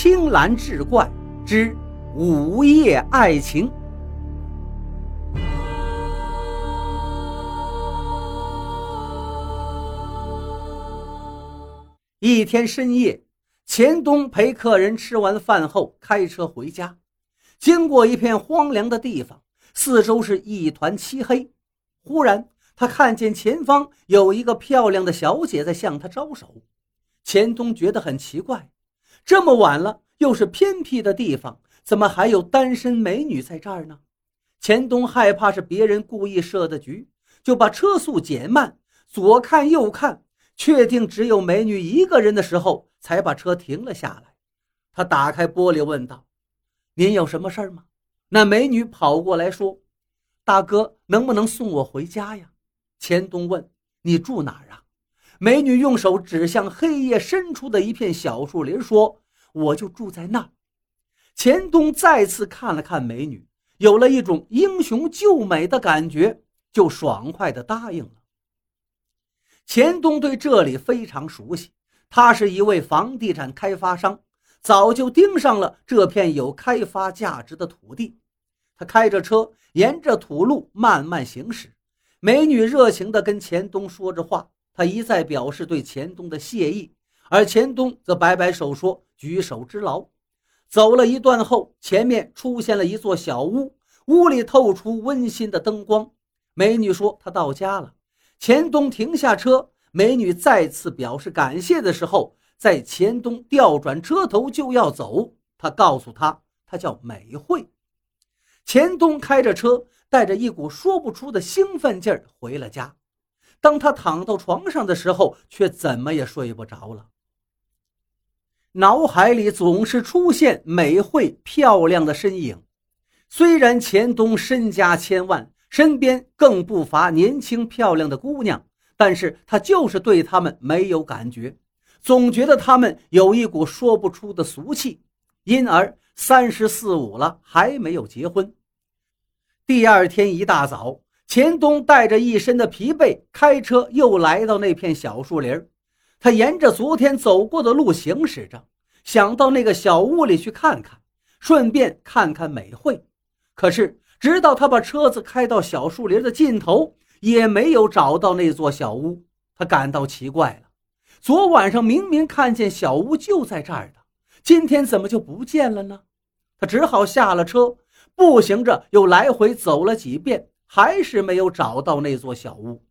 青蓝志怪之午夜爱情。一天深夜，钱东陪客人吃完饭后开车回家，经过一片荒凉的地方，四周是一团漆黑。忽然，他看见前方有一个漂亮的小姐在向他招手。钱东觉得很奇怪，这么晚了，又是偏僻的地方，怎么还有单身美女在这儿呢？钱东害怕是别人故意设的局，就把车速减慢，左看右看。确定只有美女一个人的时候，才把车停了下来。他打开玻璃问道：“您有什么事儿吗？”那美女跑过来说：“大哥，能不能送我回家呀？”钱东问：“你住哪儿啊？”美女用手指向黑夜深处的一片小树林，说：“我就住在那儿。”钱东再次看了看美女，有了一种英雄救美的感觉，就爽快地答应了。钱东对这里非常熟悉，他是一位房地产开发商，早就盯上了这片有开发价值的土地。他开着车沿着土路慢慢行驶，美女热情地跟钱东说着话，他一再表示对钱东的谢意，而钱东则摆摆手说举手之劳。走了一段后，前面出现了一座小屋，屋里透出温馨的灯光。美女说她到家了。钱东停下车，美女再次表示感谢的时候，在钱东调转车头就要走，他告诉她，她叫美惠。钱东开着车，带着一股说不出的兴奋劲儿回了家。当他躺到床上的时候，却怎么也睡不着了。脑海里总是出现美惠漂亮的身影，虽然钱东身家千万。身边更不乏年轻漂亮的姑娘，但是他就是对她们没有感觉，总觉得她们有一股说不出的俗气，因而三十四五了还没有结婚。第二天一大早，钱东带着一身的疲惫，开车又来到那片小树林他沿着昨天走过的路行驶着，想到那个小屋里去看看，顺便看看美惠。可是。直到他把车子开到小树林的尽头，也没有找到那座小屋。他感到奇怪了：昨晚上明明看见小屋就在这儿的，今天怎么就不见了呢？他只好下了车，步行着又来回走了几遍，还是没有找到那座小屋。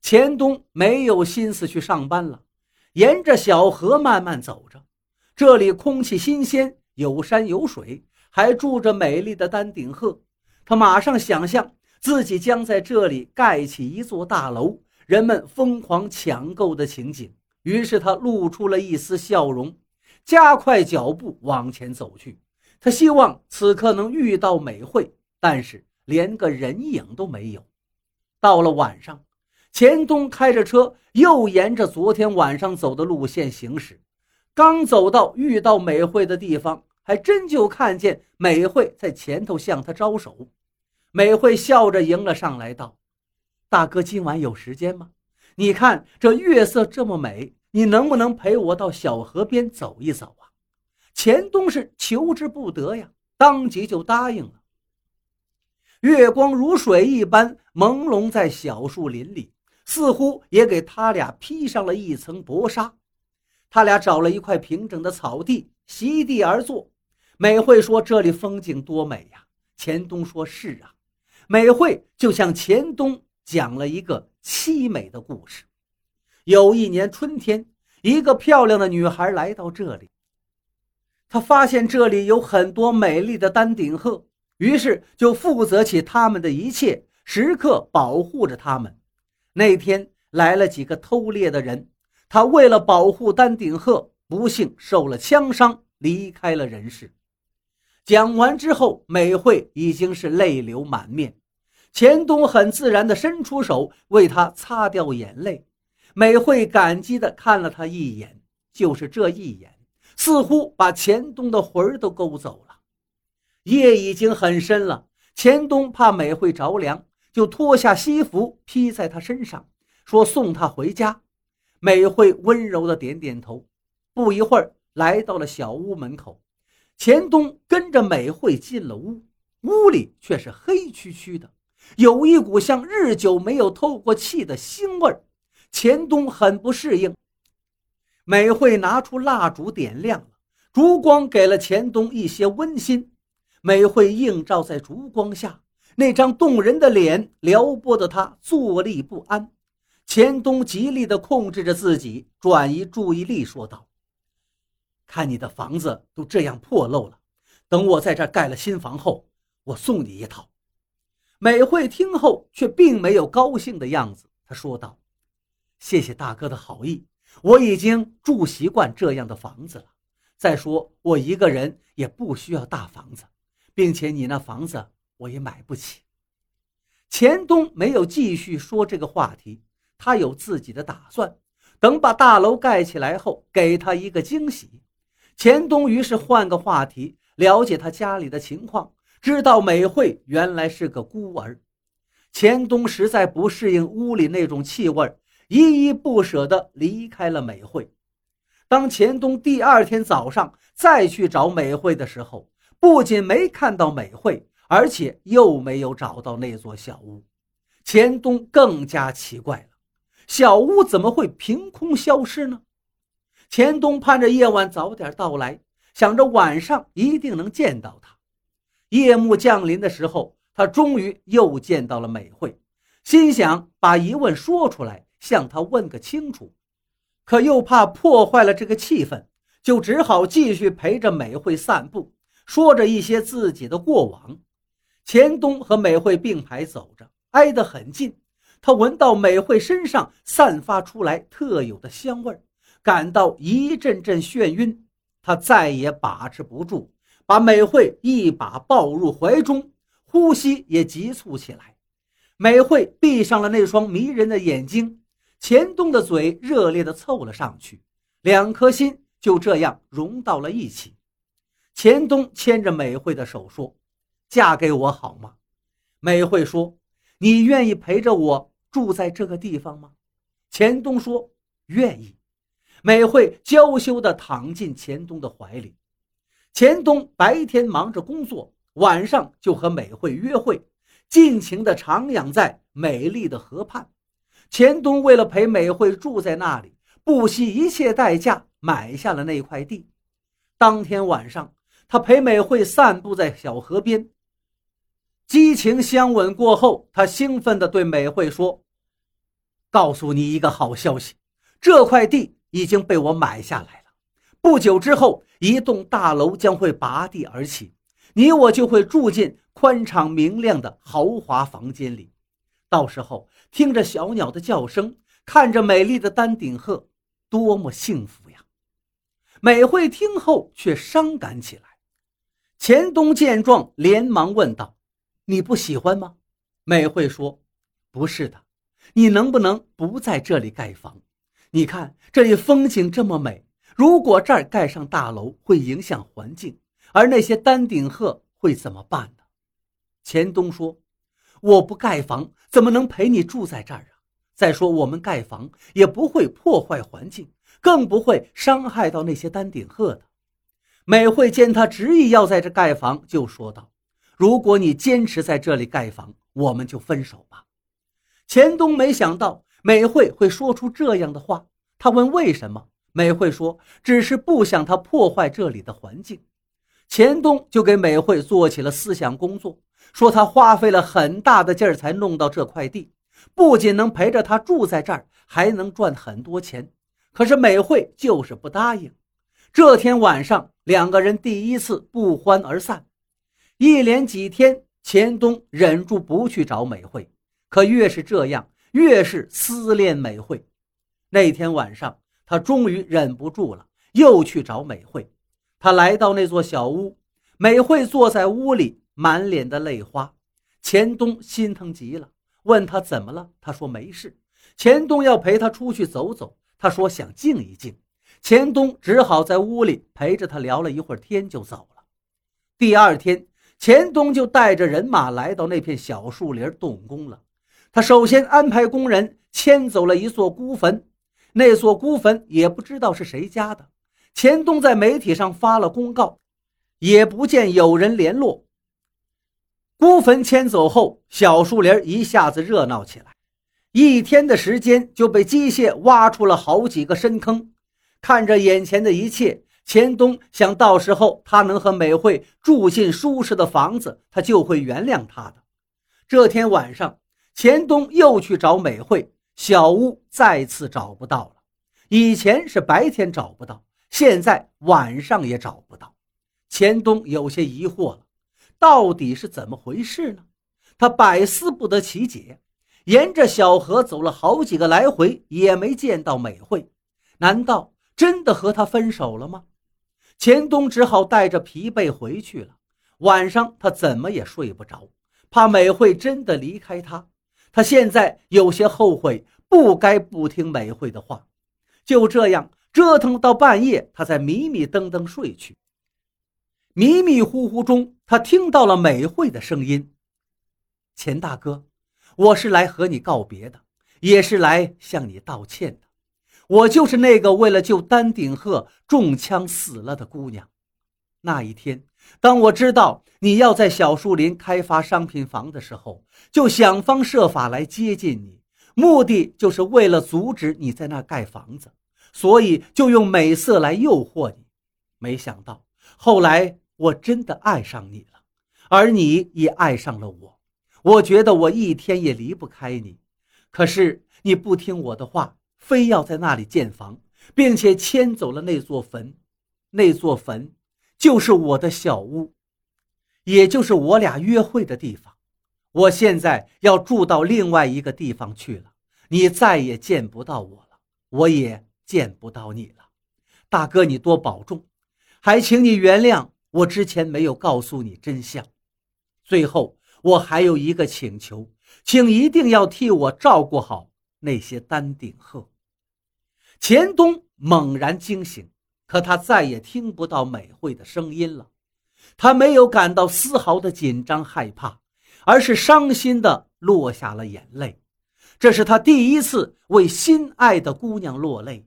钱东没有心思去上班了，沿着小河慢慢走着。这里空气新鲜，有山有水，还住着美丽的丹顶鹤。他马上想象自己将在这里盖起一座大楼，人们疯狂抢购的情景。于是他露出了一丝笑容，加快脚步往前走去。他希望此刻能遇到美惠，但是连个人影都没有。到了晚上，钱东开着车又沿着昨天晚上走的路线行驶，刚走到遇到美惠的地方，还真就看见美惠在前头向他招手。美惠笑着迎了上来，道：“大哥，今晚有时间吗？你看这月色这么美，你能不能陪我到小河边走一走啊？”钱东是求之不得呀，当即就答应了。月光如水一般朦胧在小树林里，似乎也给他俩披上了一层薄纱。他俩找了一块平整的草地，席地而坐。美惠说：“这里风景多美呀！”钱东说：“是啊。”美惠就向钱东讲了一个凄美的故事。有一年春天，一个漂亮的女孩来到这里，她发现这里有很多美丽的丹顶鹤，于是就负责起他们的一切，时刻保护着他们。那天来了几个偷猎的人，他为了保护丹顶鹤，不幸受了枪伤，离开了人世。讲完之后，美惠已经是泪流满面。钱东很自然地伸出手为他擦掉眼泪，美惠感激地看了他一眼，就是这一眼，似乎把钱东的魂儿都勾走了。夜已经很深了，钱东怕美惠着凉，就脱下西服披在她身上，说送她回家。美惠温柔地点点头。不一会儿，来到了小屋门口。钱东跟着美惠进了屋，屋里却是黑黢黢的，有一股像日久没有透过气的腥味儿。钱东很不适应。美惠拿出蜡烛点亮了，烛光给了钱东一些温馨。美惠映照在烛光下，那张动人的脸撩拨得他坐立不安。钱东极力地控制着自己，转移注意力，说道。看你的房子都这样破漏了，等我在这盖了新房后，我送你一套。美惠听后却并没有高兴的样子，她说道：“谢谢大哥的好意，我已经住习惯这样的房子了。再说我一个人也不需要大房子，并且你那房子我也买不起。”钱东没有继续说这个话题，他有自己的打算，等把大楼盖起来后，给他一个惊喜。钱东于是换个话题，了解他家里的情况，知道美惠原来是个孤儿。钱东实在不适应屋里那种气味，依依不舍地离开了美惠。当钱东第二天早上再去找美惠的时候，不仅没看到美惠，而且又没有找到那座小屋。钱东更加奇怪了，小屋怎么会凭空消失呢？钱东盼着夜晚早点到来，想着晚上一定能见到他。夜幕降临的时候，他终于又见到了美惠，心想把疑问说出来，向他问个清楚，可又怕破坏了这个气氛，就只好继续陪着美惠散步，说着一些自己的过往。钱东和美惠并排走着，挨得很近，他闻到美惠身上散发出来特有的香味儿。感到一阵阵眩晕，他再也把持不住，把美惠一把抱入怀中，呼吸也急促起来。美惠闭上了那双迷人的眼睛，钱东的嘴热烈地凑了上去，两颗心就这样融到了一起。钱东牵着美惠的手说：“嫁给我好吗？”美惠说：“你愿意陪着我住在这个地方吗？”钱东说：“愿意。”美惠娇羞地躺进钱东的怀里。钱东白天忙着工作，晚上就和美惠约会，尽情地徜徉在美丽的河畔。钱东为了陪美惠住在那里，不惜一切代价买下了那块地。当天晚上，他陪美惠散步在小河边，激情相吻过后，他兴奋地对美惠说：“告诉你一个好消息，这块地。”已经被我买下来了。不久之后，一栋大楼将会拔地而起，你我就会住进宽敞明亮的豪华房间里。到时候，听着小鸟的叫声，看着美丽的丹顶鹤，多么幸福呀！美惠听后却伤感起来。钱东见状，连忙问道：“你不喜欢吗？”美惠说：“不是的，你能不能不在这里盖房？”你看这里风景这么美，如果这儿盖上大楼，会影响环境，而那些丹顶鹤会怎么办呢？钱东说：“我不盖房，怎么能陪你住在这儿啊？再说我们盖房也不会破坏环境，更不会伤害到那些丹顶鹤的。”美惠见他执意要在这盖房，就说道：“如果你坚持在这里盖房，我们就分手吧。”钱东没想到。美惠会说出这样的话，他问为什么？美惠说：“只是不想他破坏这里的环境。”钱东就给美惠做起了思想工作，说他花费了很大的劲儿才弄到这块地，不仅能陪着他住在这儿，还能赚很多钱。可是美惠就是不答应。这天晚上，两个人第一次不欢而散。一连几天，钱东忍住不去找美惠，可越是这样。越是思念美惠，那天晚上，他终于忍不住了，又去找美惠。他来到那座小屋，美惠坐在屋里，满脸的泪花。钱东心疼极了，问他怎么了。他说没事。钱东要陪他出去走走，他说想静一静。钱东只好在屋里陪着他聊了一会儿天，就走了。第二天，钱东就带着人马来到那片小树林动工了。他首先安排工人迁走了一座孤坟，那座孤坟也不知道是谁家的。钱东在媒体上发了公告，也不见有人联络。孤坟迁走后，小树林一下子热闹起来。一天的时间就被机械挖出了好几个深坑。看着眼前的一切，钱东想到时候他能和美惠住进舒适的房子，他就会原谅他的。这天晚上，钱东又去找美惠，小屋再次找不到了。以前是白天找不到，现在晚上也找不到。钱东有些疑惑了，到底是怎么回事呢？他百思不得其解。沿着小河走了好几个来回，也没见到美惠。难道真的和他分手了吗？钱东只好带着疲惫回去了。晚上他怎么也睡不着，怕美惠真的离开他。他现在有些后悔，不该不听美惠的话。就这样折腾到半夜，他才迷迷瞪瞪睡去。迷迷糊糊中，他听到了美惠的声音：“钱大哥。”我是来和你告别的，也是来向你道歉的。我就是那个为了救丹顶鹤中枪死了的姑娘。那一天，当我知道你要在小树林开发商品房的时候，就想方设法来接近你，目的就是为了阻止你在那盖房子，所以就用美色来诱惑你。没想到后来我真的爱上你了，而你也爱上了我。我觉得我一天也离不开你，可是你不听我的话，非要在那里建房，并且迁走了那座坟。那座坟就是我的小屋，也就是我俩约会的地方。我现在要住到另外一个地方去了，你再也见不到我了，我也见不到你了。大哥，你多保重，还请你原谅我之前没有告诉你真相。最后。我还有一个请求，请一定要替我照顾好那些丹顶鹤。钱东猛然惊醒，可他再也听不到美惠的声音了。他没有感到丝毫的紧张害怕，而是伤心的落下了眼泪。这是他第一次为心爱的姑娘落泪，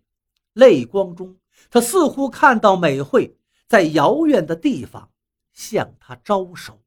泪光中，他似乎看到美惠在遥远的地方向他招手。